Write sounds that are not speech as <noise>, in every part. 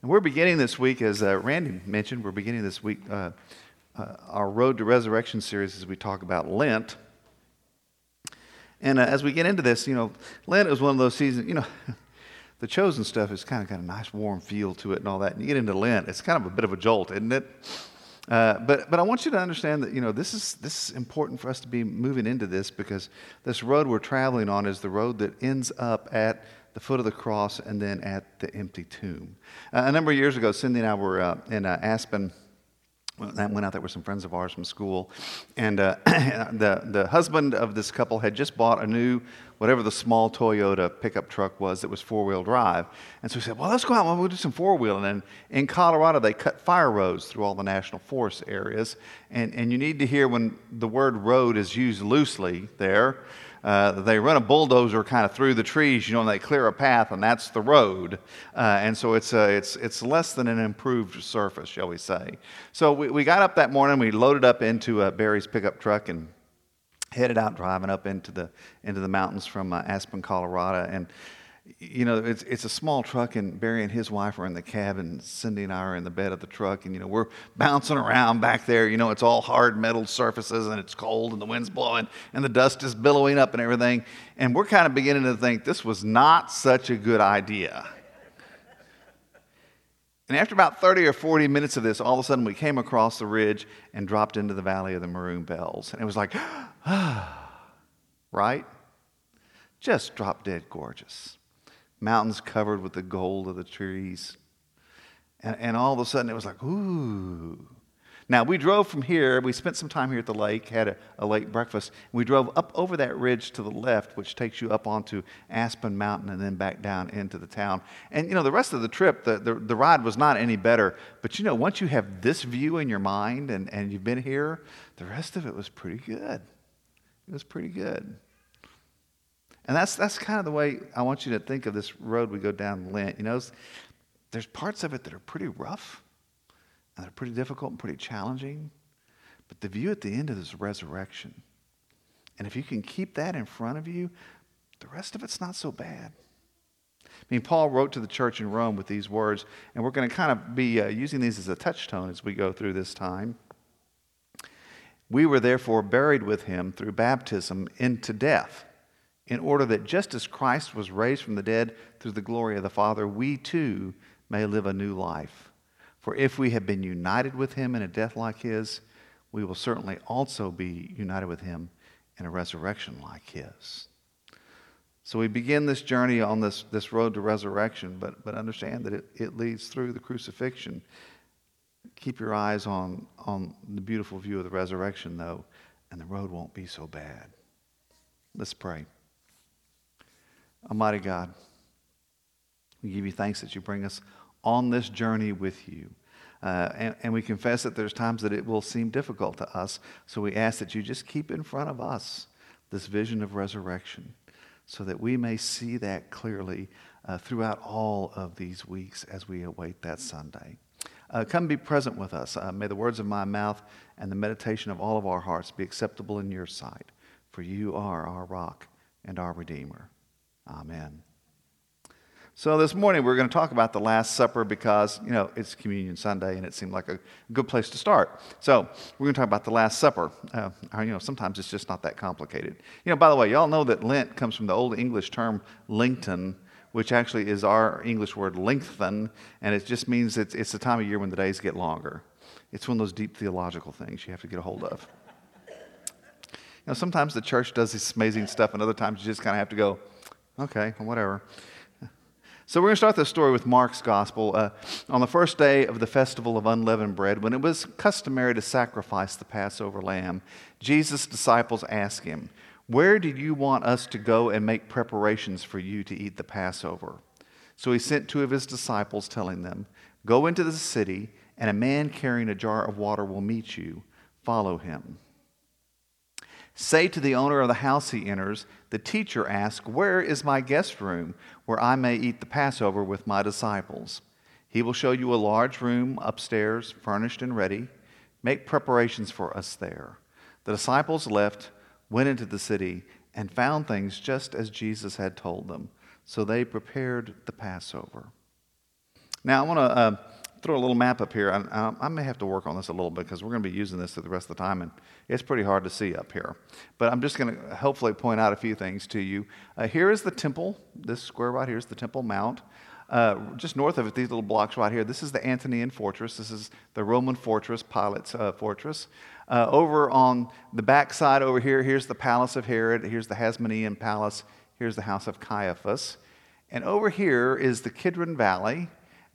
And we're beginning this week, as uh, Randy mentioned, we're beginning this week uh, uh, our Road to Resurrection series as we talk about Lent. And uh, as we get into this, you know, Lent is one of those seasons, you know, <laughs> the chosen stuff is kind of got a nice warm feel to it and all that. And you get into Lent, it's kind of a bit of a jolt, isn't it? Uh, but, but I want you to understand that, you know, this is, this is important for us to be moving into this because this road we're traveling on is the road that ends up at the foot of the cross and then at the empty tomb. Uh, a number of years ago, Cindy and I were uh, in uh, Aspen. That went out there with some friends of ours from school, and uh, <clears throat> the the husband of this couple had just bought a new whatever the small Toyota pickup truck was that was four wheel drive, and so we said, "Well, let's go out and we'll do some four wheeling." And in Colorado, they cut fire roads through all the national forest areas, and and you need to hear when the word road is used loosely there. Uh, they run a bulldozer kind of through the trees, you know, and they clear a path, and that's the road. Uh, and so it's, uh, it's, it's less than an improved surface, shall we say. So we, we got up that morning, we loaded up into uh, Barry's pickup truck and headed out driving up into the, into the mountains from uh, Aspen, Colorado. And you know, it's, it's a small truck, and Barry and his wife are in the cab, and Cindy and I are in the bed of the truck, and, you know, we're bouncing around back there. You know, it's all hard metal surfaces, and it's cold, and the wind's blowing, and the dust is billowing up and everything. And we're kind of beginning to think this was not such a good idea. And after about 30 or 40 minutes of this, all of a sudden we came across the ridge and dropped into the Valley of the Maroon Bells. And it was like, ah, <sighs> right? Just drop dead gorgeous mountains covered with the gold of the trees. And, and all of a sudden it was like, ooh. Now, we drove from here, we spent some time here at the lake, had a, a late breakfast. we drove up over that ridge to the left, which takes you up onto Aspen Mountain and then back down into the town. And, you know, the rest of the trip, the, the, the ride was not any better. But, you know, once you have this view in your mind and, and you've been here, the rest of it was pretty good. It was pretty good. And that's, that's kind of the way I want you to think of this road we go down Lent. You know, there's parts of it that are pretty rough and they're pretty difficult and pretty challenging. But the view at the end of this resurrection. And if you can keep that in front of you, the rest of it's not so bad. I mean, Paul wrote to the church in Rome with these words, and we're going to kind of be uh, using these as a touchstone as we go through this time. We were therefore buried with him through baptism into death in order that just as Christ was raised from the dead through the glory of the Father, we too may live a new life. For if we have been united with him in a death like his, we will certainly also be united with him in a resurrection like his. So we begin this journey on this, this road to resurrection, but, but understand that it, it leads through the crucifixion. Keep your eyes on, on the beautiful view of the resurrection, though, and the road won't be so bad. Let's pray. Almighty God, we give you thanks that you bring us on this journey with you. Uh, and, and, we confess that there's times that it will seem difficult to us. So we ask that you just keep in front of us this vision of resurrection so that we may see that clearly uh, throughout all of these weeks as we await that Sunday. Uh, come be present with us. Uh, may the words of my mouth and the meditation of all of our hearts be acceptable in your sight, for you are our rock and our Redeemer. Amen. So this morning we're going to talk about the Last Supper because, you know, it's Communion Sunday and it seemed like a good place to start. So we're going to talk about the Last Supper. Uh, you know, sometimes it's just not that complicated. You know, by the way, y'all know that Lent comes from the Old English term lengthen, which actually is our English word lengthen, and it just means it's, it's the time of year when the days get longer. It's one of those deep theological things you have to get a hold of. You know, sometimes the church does this amazing stuff, and other times you just kind of have to go, Okay, whatever. So we're going to start this story with Mark's gospel. Uh, on the first day of the festival of unleavened bread, when it was customary to sacrifice the Passover lamb, Jesus' disciples asked him, Where do you want us to go and make preparations for you to eat the Passover? So he sent two of his disciples, telling them, Go into the city, and a man carrying a jar of water will meet you. Follow him. Say to the owner of the house he enters, the teacher asks, Where is my guest room where I may eat the Passover with my disciples? He will show you a large room upstairs, furnished and ready. Make preparations for us there. The disciples left, went into the city, and found things just as Jesus had told them. So they prepared the Passover. Now, I want to uh, throw a little map up here. I, I, may have to work on this a little bit because we're going to be using this for the rest of the time, and it's pretty hard to see up here. But I'm just going to hopefully point out a few things to you. Uh, here is the temple. This square right here is the Temple Mount. Uh, just north of it, these little blocks right here, this is the Antonian fortress. This is the Roman fortress, Pilate's uh, fortress. Uh, over on the back side over here, here's the palace of Herod. Here's the Hasmonean palace. Here's the house of Caiaphas. And over here is the Kidron Valley.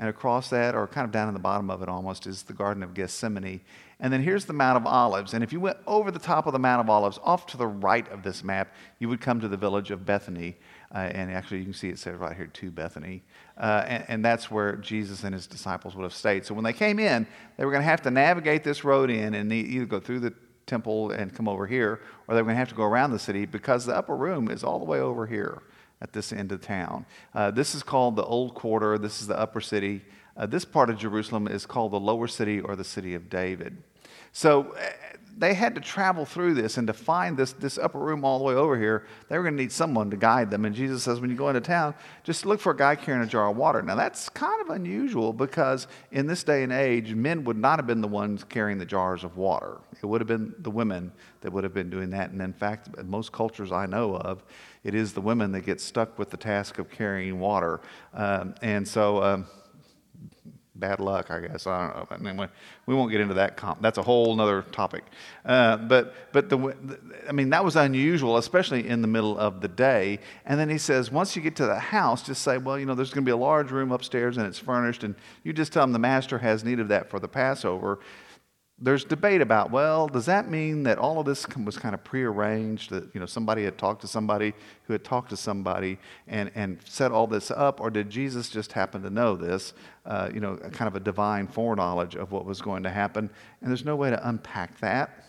And across that, or kind of down in the bottom of it almost, is the Garden of Gethsemane. And then here's the Mount of Olives. And if you went over the top of the Mount of Olives, off to the right of this map, you would come to the village of Bethany. Uh, and actually, you can see it says right here to Bethany. Uh, and, and, that's where Jesus and his disciples would have stayed. So when they came in, they were going to have to navigate this road in and either go through the temple and come over here, or they're going to have to go around the city because the upper room is all the way over here at this end of town. Uh, this is called the Old Quarter. This is the upper city. Uh, this part of Jerusalem is called the lower city or the city of David. So uh, they had to travel through this and to find this, this upper room all the way over here, they were going to need someone to guide them. And Jesus says, when you go into town, just look for a guy carrying a jar of water. Now, that's kind of unusual because in this day and age, men would not have been the ones carrying the jars of water. It would have been the women that would have been doing that. And in fact, most cultures I know of, it is the women that get stuck with the task of carrying water. Um, and so, um, bad luck, I guess. I don't know. Mean, we won't get into that. Comp. That's a whole other topic. Uh, but but the, I mean, that was unusual, especially in the middle of the day. And then he says, once you get to the house, just say, well, you know, there's going to be a large room upstairs and it's furnished, and you just tell them the master has need of that for the Passover there's debate about well does that mean that all of this was kind of prearranged that you know somebody had talked to somebody who had talked to somebody and, and set all this up? Or did jesus just happen to know this uh, you know kind of a divine foreknowledge of what was going to happen? And there's no way to unpack that.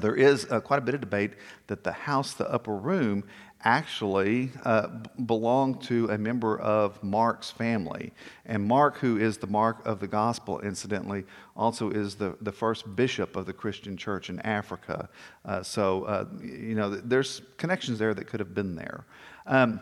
There is uh, quite a bit of debate that the house, the upper room, actually uh, belonged to a member of Mark's family. And Mark, who is the Mark of the gospel, incidentally, also is the, the first bishop of the Christian church in Africa. Uh, so, uh, you know, there's connections there that could have been there. Um,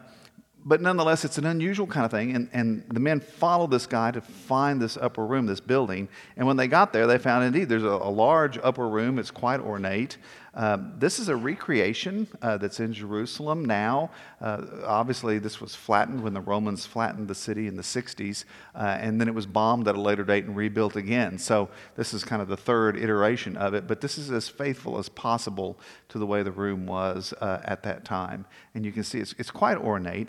but nonetheless, it's an unusual kind of thing. And, and the men followed this guy to find this upper room, this building. And when they got there, they found indeed there's a, a large upper room. It's quite ornate. Um, this is a recreation uh, that's in Jerusalem now. Uh, obviously, this was flattened when the Romans flattened the city in the 60s, uh, and then it was bombed at a later date and rebuilt again. So, this is kind of the third iteration of it, but this is as faithful as possible to the way the room was uh, at that time. And you can see it's, it's quite ornate,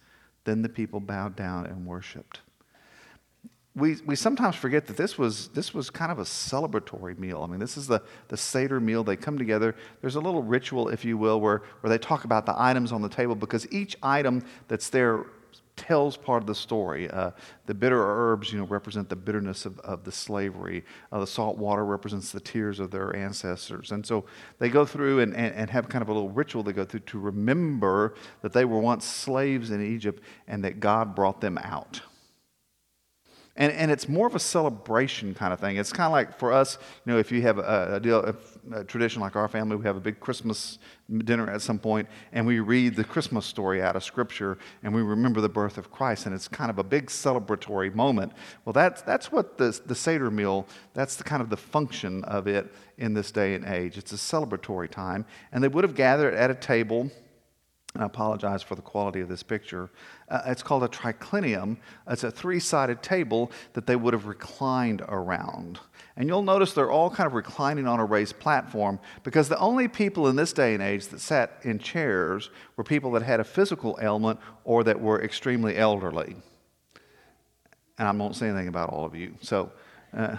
Then the people bowed down and worshiped we, we sometimes forget that this was, this was kind of a celebratory meal. I mean, this is the, the Seder meal. They come together. There's a little ritual, if you will, where, where they talk about the items on the table because each item that's there tells part of the story. Uh, the bitter herbs, you know, represent the bitterness of, of the slavery. Uh, the salt water represents the tears of their ancestors. And so they go through and, and, and have kind of a little ritual they go through to remember that they were once slaves in Egypt and that God brought them out. And, and it's more of a celebration kind of thing. It's kind of like for us, you know, if you have a, a deal, a tradition like our family, we have a big Christmas dinner at some point, and we read the Christmas story out of Scripture, and we remember the birth of Christ, and it's kind of a big celebratory moment. Well, that's, that's what the, the Seder meal, that's the kind of the function of it in this day and age. It's a celebratory time, and they would have gathered at a table I apologize for the quality of this picture. Uh, it's called a triclinium. It's a three sided table that they would have reclined around. And you'll notice they're all kind of reclining on a raised platform because the only people in this day and age that sat in chairs were people that had a physical ailment or that were extremely elderly. And I won't say anything about all of you. So, uh,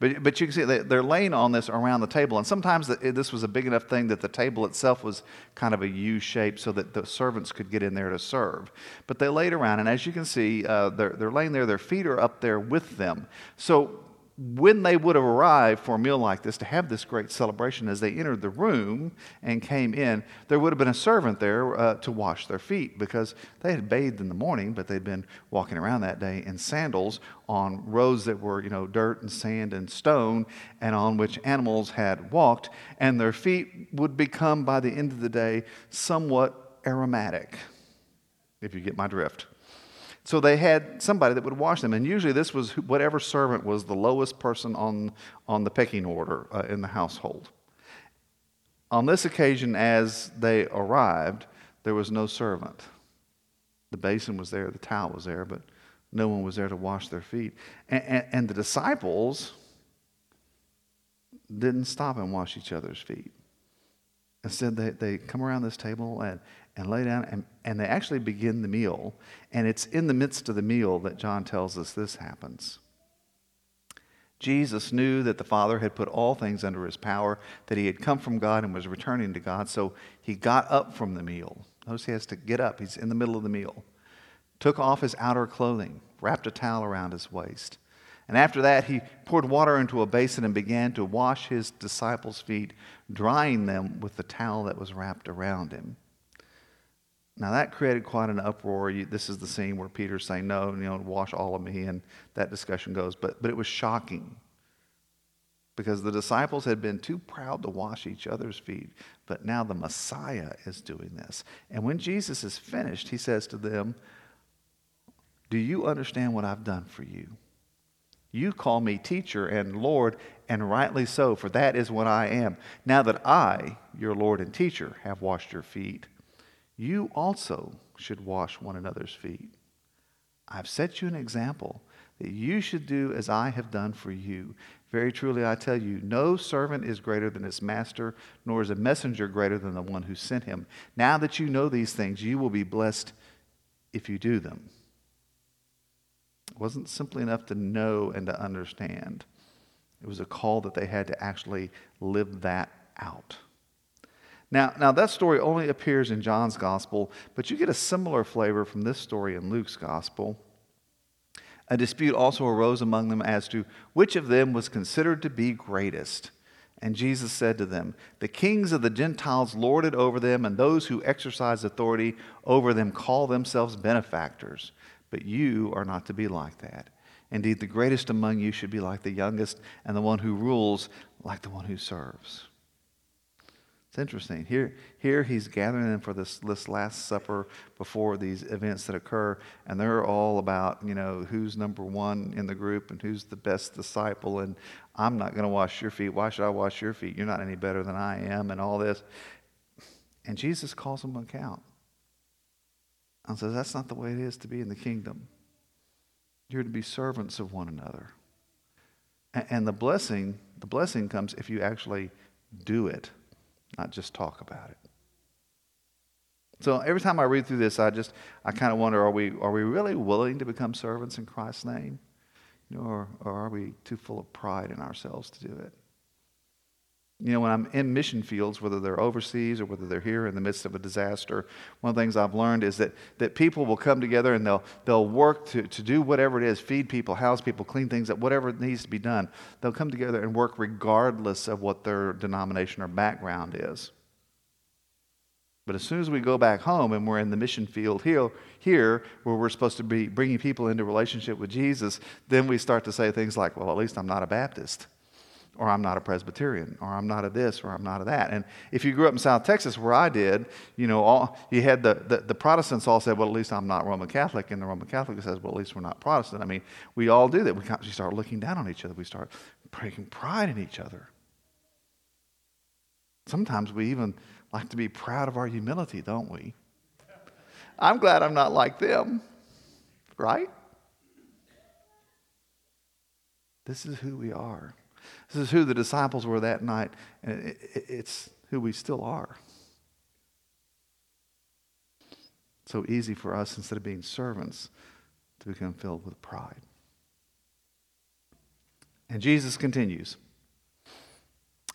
but, but you can see they're laying on this around the table. And sometimes this was a big enough thing that the table itself was kind of a U shape so that the servants could get in there to serve. But they laid around, and as you can see, uh, they're, they're laying there, their feet are up there with them. So when they would have arrived for a meal like this to have this great celebration, as they entered the room and came in, there would have been a servant there uh, to wash their feet because they had bathed in the morning, but they'd been walking around that day in sandals on roads that were, you know, dirt and sand and stone, and on which animals had walked, and their feet would become, by the end of the day, somewhat aromatic, if you get my drift. So they had somebody that would wash them. And usually this was whatever servant was the lowest person on, on the pecking order uh, in the household. On this occasion, as they arrived, there was no servant. The basin was there, the towel was there, but no one was there to wash their feet. And, and, and the disciples didn't stop and wash each other's feet. Instead, they, they come around this table and, and lay down, and, and they actually begin the meal. And it's in the midst of the meal that John tells us this happens. Jesus knew that the Father had put all things under his power, that he had come from God and was returning to God. So he got up from the meal. Notice he has to get up. He's in the middle of the meal. Took off his outer clothing, wrapped a towel around his waist. And after that, he poured water into a basin and began to wash his disciples' feet, drying them with the towel that was wrapped around him. Now that created quite an uproar. You, this is the scene where Peter's saying, "No, you know, wash all of me," and that discussion goes. But but it was shocking because the disciples had been too proud to wash each other's feet, but now the Messiah is doing this. And when Jesus is finished, he says to them, "Do you understand what I've done for you?" You call me teacher and Lord, and rightly so, for that is what I am. Now that I, your Lord and teacher, have washed your feet, you also should wash one another's feet. I've set you an example that you should do as I have done for you. Very truly, I tell you, no servant is greater than his master, nor is a messenger greater than the one who sent him. Now that you know these things, you will be blessed if you do them. It wasn't simply enough to know and to understand, it was a call that they had to actually live that out. Now, now that story only appears in John's gospel, but you get a similar flavor from this story in Luke's gospel. A dispute also arose among them as to which of them was considered to be greatest. And Jesus said to them, The kings of the Gentiles lord it over them, and those who exercise authority over them call themselves benefactors. But you are not to be like that. Indeed, the greatest among you should be like the youngest, and the one who rules like the one who serves. It's interesting. Here, here he's gathering them for this, this Last Supper before these events that occur, and they're all about, you know, who's number one in the group and who's the best disciple, and I'm not going to wash your feet. Why should I wash your feet? You're not any better than I am, and all this. And Jesus calls them account and says, That's not the way it is to be in the kingdom. You're to be servants of one another. And the blessing, the blessing comes if you actually do it not just talk about it. So every time I read through this, I just I kind of wonder: Are we are we really willing to become servants in Christ's name, you know, or, or are we too full of pride in ourselves to do it? You know, when I'm in mission fields, whether they're overseas or whether they're here in the midst of a disaster, one of the things I've learned is that, that people will come together and they'll, they'll work to, to do whatever it is feed people, house people, clean things up, whatever needs to be done. They'll come together and work regardless of what their denomination or background is. But as soon as we go back home and we're in the mission field here, here, where we're supposed to be bringing people into relationship with Jesus, then we start to say things like, well, at least I'm not a Baptist or I'm not a Presbyterian, or I'm not a this, or I'm not a that. And if you grew up in South Texas, where I did, you know, all, you had the, the, the, Protestants all said, well, at least I'm not Roman Catholic, and the Roman Catholic says, well, at least we're not Protestant. I mean, we all do that. We, start looking down on each other. We start taking pride in each other. Sometimes we even like to be proud of our humility, don't we? I'm glad I'm not like them, right? This is who we are. This is who the disciples were that night, and it's who we still are. So easy for us, instead of being servants, to become filled with pride. And Jesus continues.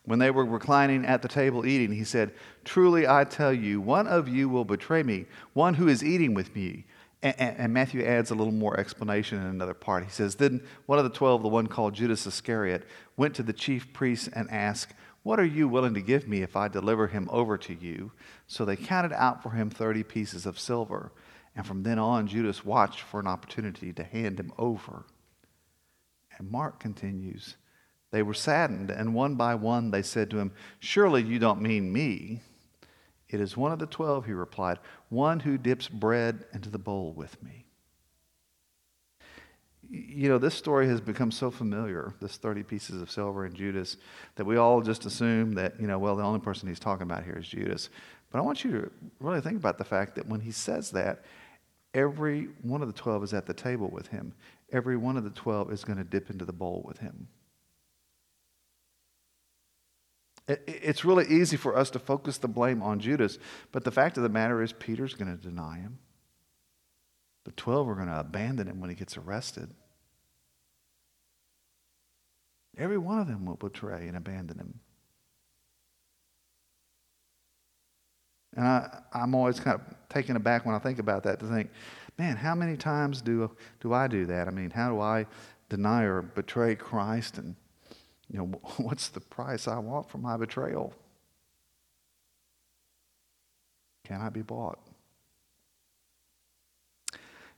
When they were reclining at the table eating, he said, Truly I tell you, one of you will betray me, one who is eating with me. And, and, Matthew adds a little more explanation in another part. He says, Then one of the twelve, the one called Judas Iscariot, went to the chief priests and asked, What are you willing to give me if I deliver him over to you? So they counted out for him 30 pieces of silver. And from then on, Judas watched for an opportunity to hand him over. And Mark continues, They were saddened, and one by one they said to him, Surely you don't mean me. It is one of the twelve, he replied, one who dips bread into the bowl with me. You know, this story has become so familiar, this 30 pieces of silver and Judas, that we all just assume that, you know, well, the only person he's talking about here is Judas. But I want you to really think about the fact that when he says that, every one of the 12 is at the table with him. Every one of the 12 is going to dip into the bowl with him. It's really easy for us to focus the blame on Judas, but the fact of the matter is, Peter's going to deny him. The 12 are going to abandon him when he gets arrested. Every one of them will betray and abandon him. And I, am always kind of taken aback when I think about that to think, man, how many times do, do I do that? I mean, how do I deny or betray Christ and you know, <laughs> what's the price I want for my betrayal? Can I be bought?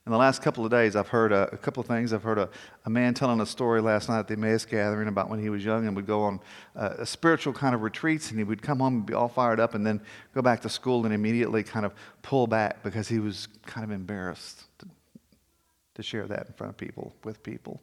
In the last couple of days, I've heard a, a couple of things. I've heard a, a, man telling a story last night at the Emmaus gathering about when he was young and would go on uh, a spiritual kind of retreats and he would come home and be all fired up and then go back to school and immediately kind of pull back because he was kind of embarrassed to, to share that in front of people, with people.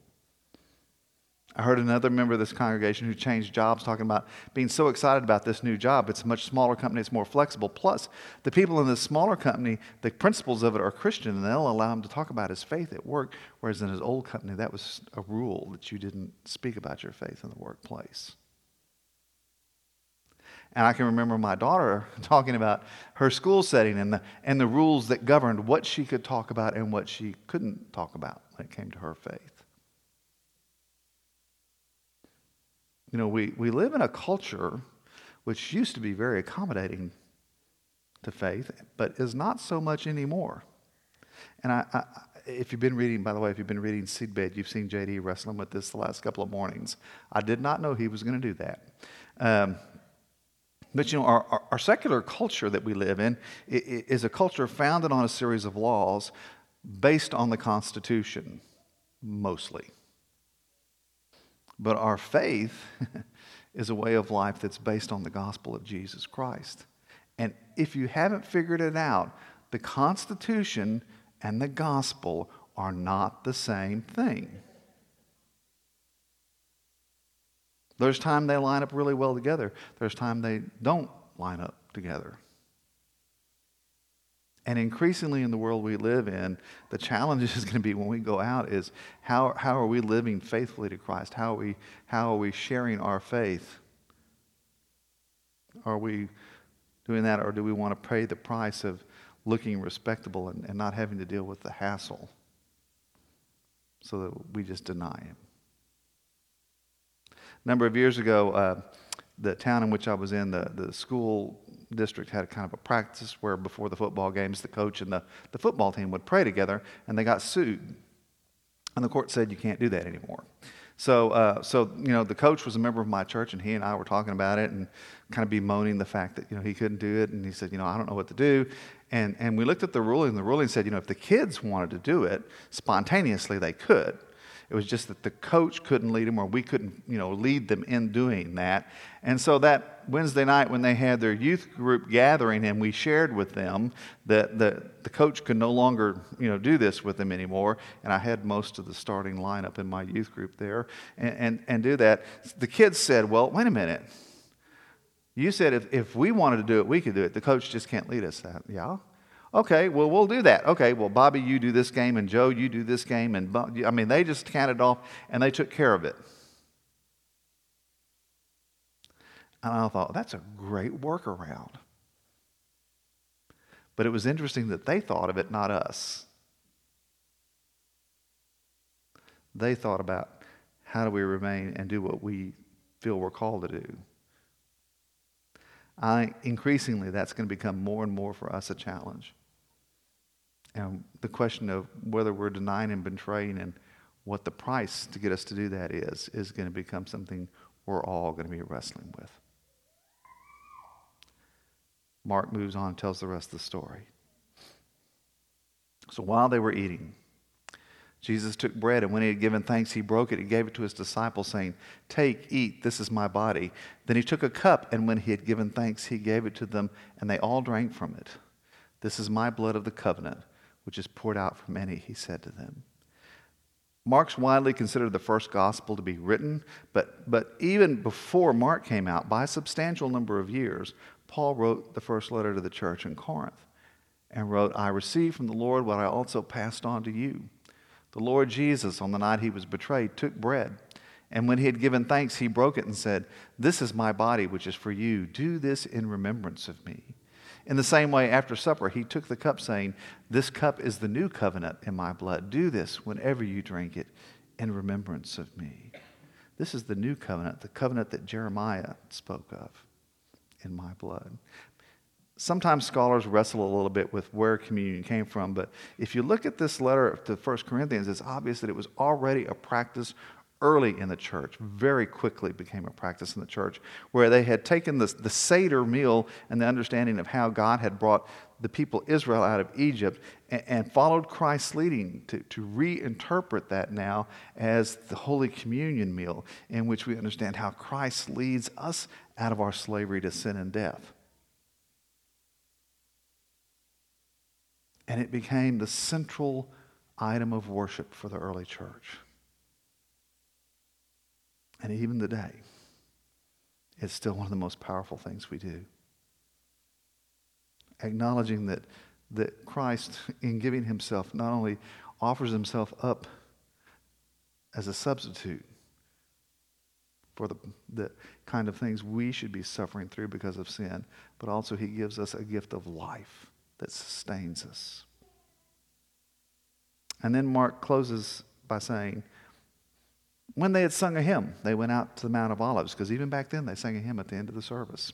I heard another member of this congregation who changed jobs talking about being so excited about this new job. It's a much smaller company, it's more flexible. Plus, the people in this smaller company, the principals of it are Christian, and they'll allow him to talk about his faith at work, whereas in his old company, that was a rule that you didn't speak about your faith in the workplace. And I can remember my daughter <laughs> talking about her school setting and the, and the rules that governed what she could talk about and what she couldn't talk about when it came to her faith. You know, we, we live in a culture which used to be very accommodating to faith, but is not so much anymore. And I, I, if you've been reading, by the way, if you've been reading Seedbed, you've seen JD wrestling with this the last couple of mornings. I did not know he was going to do that. Um, but you know, our, our, our, secular culture that we live in is a culture founded on a series of laws based on the Constitution, mostly. But our faith <laughs> is a way of life that's based on the gospel of Jesus Christ. And if you haven't figured it out, the Constitution and the gospel are not the same thing. There's time they line up really well together. There's time they don't line up together. And increasingly in the world we live in, the challenge <laughs> is going to be when we go out is how, how are we living faithfully to Christ? How are, we, how are we sharing our faith? Are we doing that, or do we want to pay the price of looking respectable and, and not having to deal with the hassle so that we just deny Him? A number of years ago, uh, the town in which I was in, the, the school district had a kind of a practice where before the football games, the coach and the, the football team would pray together, and they got sued. And the court said you can't do that anymore. So, uh, so you know, the coach was a member of my church, and he and I were talking about it and kind of bemoaning the fact that you know he couldn't do it, and he said, you know, I don't know what to do. And and we looked at the ruling, and the ruling said, you know, if the kids wanted to do it spontaneously, they could. It was just that the coach couldn't lead them or we couldn't, you know, lead them in doing that. And so that Wednesday night when they had their youth group gathering and we shared with them that the, the coach could no longer, you know, do this with them anymore. And I had most of the starting lineup in my youth group there and, and, and do that. The kids said, well, wait a minute. You said if, if we wanted to do it, we could do it. The coach just can't lead us. That, yeah. Okay, well, we'll do that. Okay, well, Bobby, you do this game, and Joe, you do this game. And I mean, they just counted off and they took care of it. And I thought, that's a great workaround. But it was interesting that they thought of it, not us. They thought about how do we remain and do what we feel we're called to do. I increasingly that's going to become more and more for us a challenge. And the question of whether we're denying and betraying and what the price to get us to do that is, is going to become something we're all going to be wrestling with. Mark moves on and tells the rest of the story. So while they were eating, Jesus took bread, and when he had given thanks, he broke it and gave it to his disciples, saying, Take, eat, this is my body. Then he took a cup, and when he had given thanks, he gave it to them, and they all drank from it. This is my blood of the covenant, which is poured out for many, he said to them. Mark's widely considered the first gospel to be written, but, but even before Mark came out, by a substantial number of years, Paul wrote the first letter to the church in Corinth and wrote, I received from the Lord what I also passed on to you the Lord Jesus, on the night he was betrayed, took bread. And when he had given thanks, he broke it and said, This is my body, which is for you. Do this in remembrance of me. In the same way, after supper, he took the cup, saying, This cup is the new covenant in my blood. Do this whenever you drink it in remembrance of me. This is the new covenant, the covenant that Jeremiah spoke of in my blood. Sometimes scholars wrestle a little bit with where communion came from, but if you look at this letter to 1 Corinthians, it's obvious that it was already a practice early in the church, very quickly became a practice in the church, where they had taken the, the Seder meal and the understanding of how God had brought the people Israel out of Egypt and, and followed Christ's leading to, to reinterpret that now as the Holy Communion meal, in which we understand how Christ leads us out of our slavery to sin and death. And it became the central item of worship for the early church. And even today, it's still one of the most powerful things we do. Acknowledging that, that Christ, in giving himself, not only offers himself up as a substitute for the, the kind of things we should be suffering through because of sin, but also he gives us a gift of life that sustains us. And then Mark closes by saying, when they had sung a hymn, they went out to the Mount of Olives, because even back then they sang a hymn at the end of the service.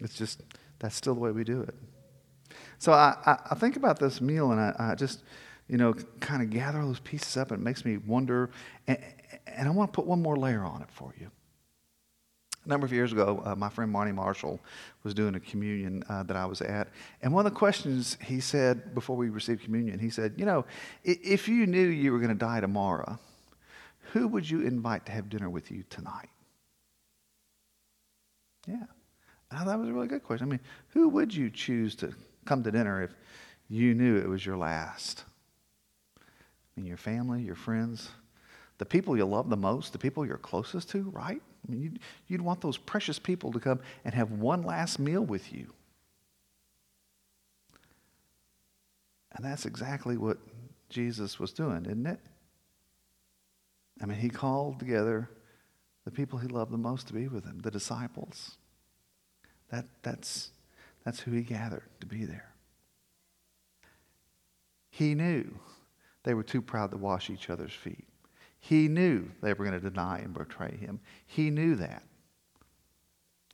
It's just, that's still the way we do it. So I, I, I think about this meal and I, I just, you know, kind of gather all those pieces up and it makes me wonder. And, and I want to put one more layer on it for you. A number of years ago, uh, my friend Marty Marshall was doing a communion uh, that I was at. And one of the questions he said before we received communion, he said, You know, if you knew you were going to die tomorrow, who would you invite to have dinner with you tonight? Yeah. I that was a really good question. I mean, who would you choose to come to dinner if you knew it was your last? I mean, your family, your friends, the people you love the most, the people you're closest to, right? I mean, you'd, you'd want those precious people to come and have one last meal with you. And that's exactly what Jesus was doing, isn't it? I mean, he called together the people he loved the most to be with him, the disciples. That, that's, that's who he gathered to be there. He knew they were too proud to wash each other's feet. He knew they were going to deny and betray him. He knew that.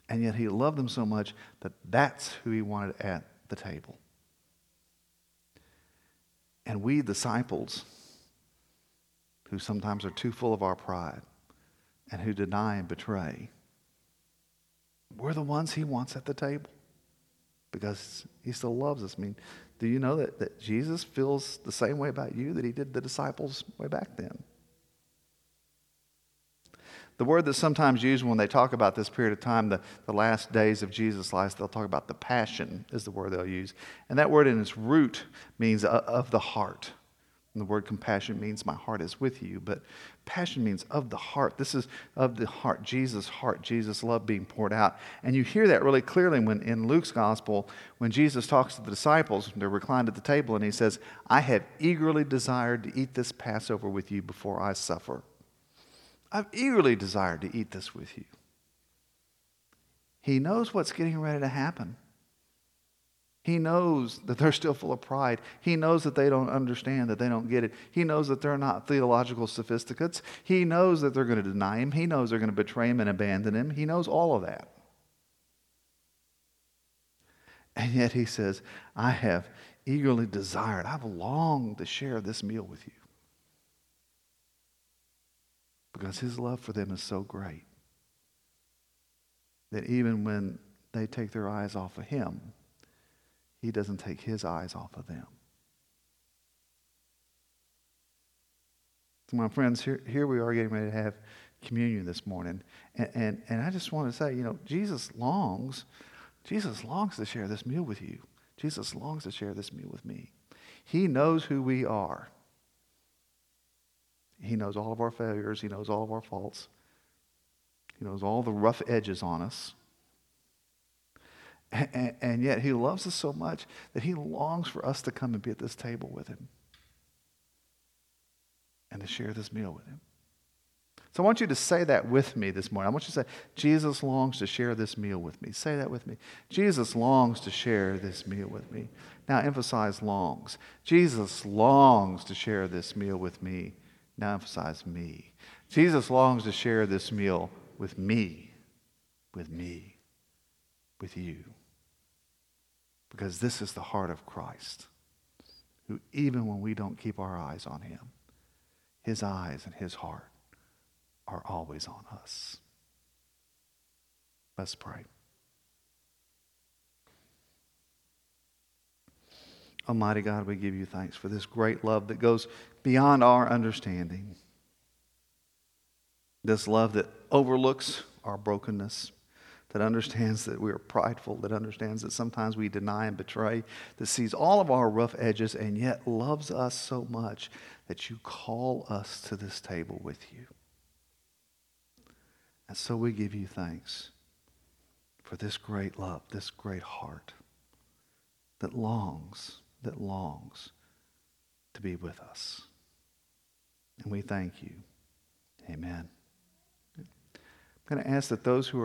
And yet he loved them so much that that's who he wanted at the table. And we, disciples, who sometimes are too full of our pride and who deny and betray, we're the ones he wants at the table because he still loves us. I mean, do you know that, that Jesus feels the same way about you that he did the disciples way back then? The word that's sometimes used when they talk about this period of time, the, the last days of Jesus' life, they'll talk about the passion, is the word they'll use. And that word in its root means uh, of the heart. And the word compassion means my heart is with you, but passion means of the heart. This is of the heart, Jesus' heart, Jesus' love being poured out. And you hear that really clearly when in Luke's gospel, when Jesus talks to the disciples, they're reclined at the table, and he says, I have eagerly desired to eat this Passover with you before I suffer. I've eagerly desired to eat this with you. He knows what's getting ready to happen. He knows that they're still full of pride. He knows that they don't understand, that they don't get it. He knows that they're not theological sophisticates. He knows that they're going to deny him. He knows they're going to betray him and abandon him. He knows all of that. And yet he says, I have eagerly desired, I've longed to share this meal with you. Because his love for them is so great that even when they take their eyes off of him, he doesn't take his eyes off of them. So, my friends, here, here we are getting ready to have communion this morning. And, and, and I just want to say, you know, Jesus longs, Jesus longs to share this meal with you. Jesus longs to share this meal with me. He knows who we are. He knows all of our failures. He knows all of our faults. He knows all the rough edges on us. And, and, yet he loves us so much that he longs for us to come and be at this table with him and to share this meal with him. So I want you to say that with me this morning. I want you to say, Jesus longs to share this meal with me. Say that with me. Jesus longs to share this meal with me. Now emphasize longs. Jesus longs to share this meal with me. Now emphasize me. Jesus longs to share this meal with me, with me, with you. Because this is the heart of Christ, who, even when we don't keep our eyes on him, his eyes and his heart are always on us. Let's pray. Almighty God, we give you thanks for this great love that goes beyond our understanding. This love that overlooks our brokenness, that understands that we are prideful, that understands that sometimes we deny and betray, that sees all of our rough edges and yet loves us so much that you call us to this table with you. And so we give you thanks for this great love, this great heart that longs, that longs to be with us. And we thank you. Amen. I'm going to ask that those who are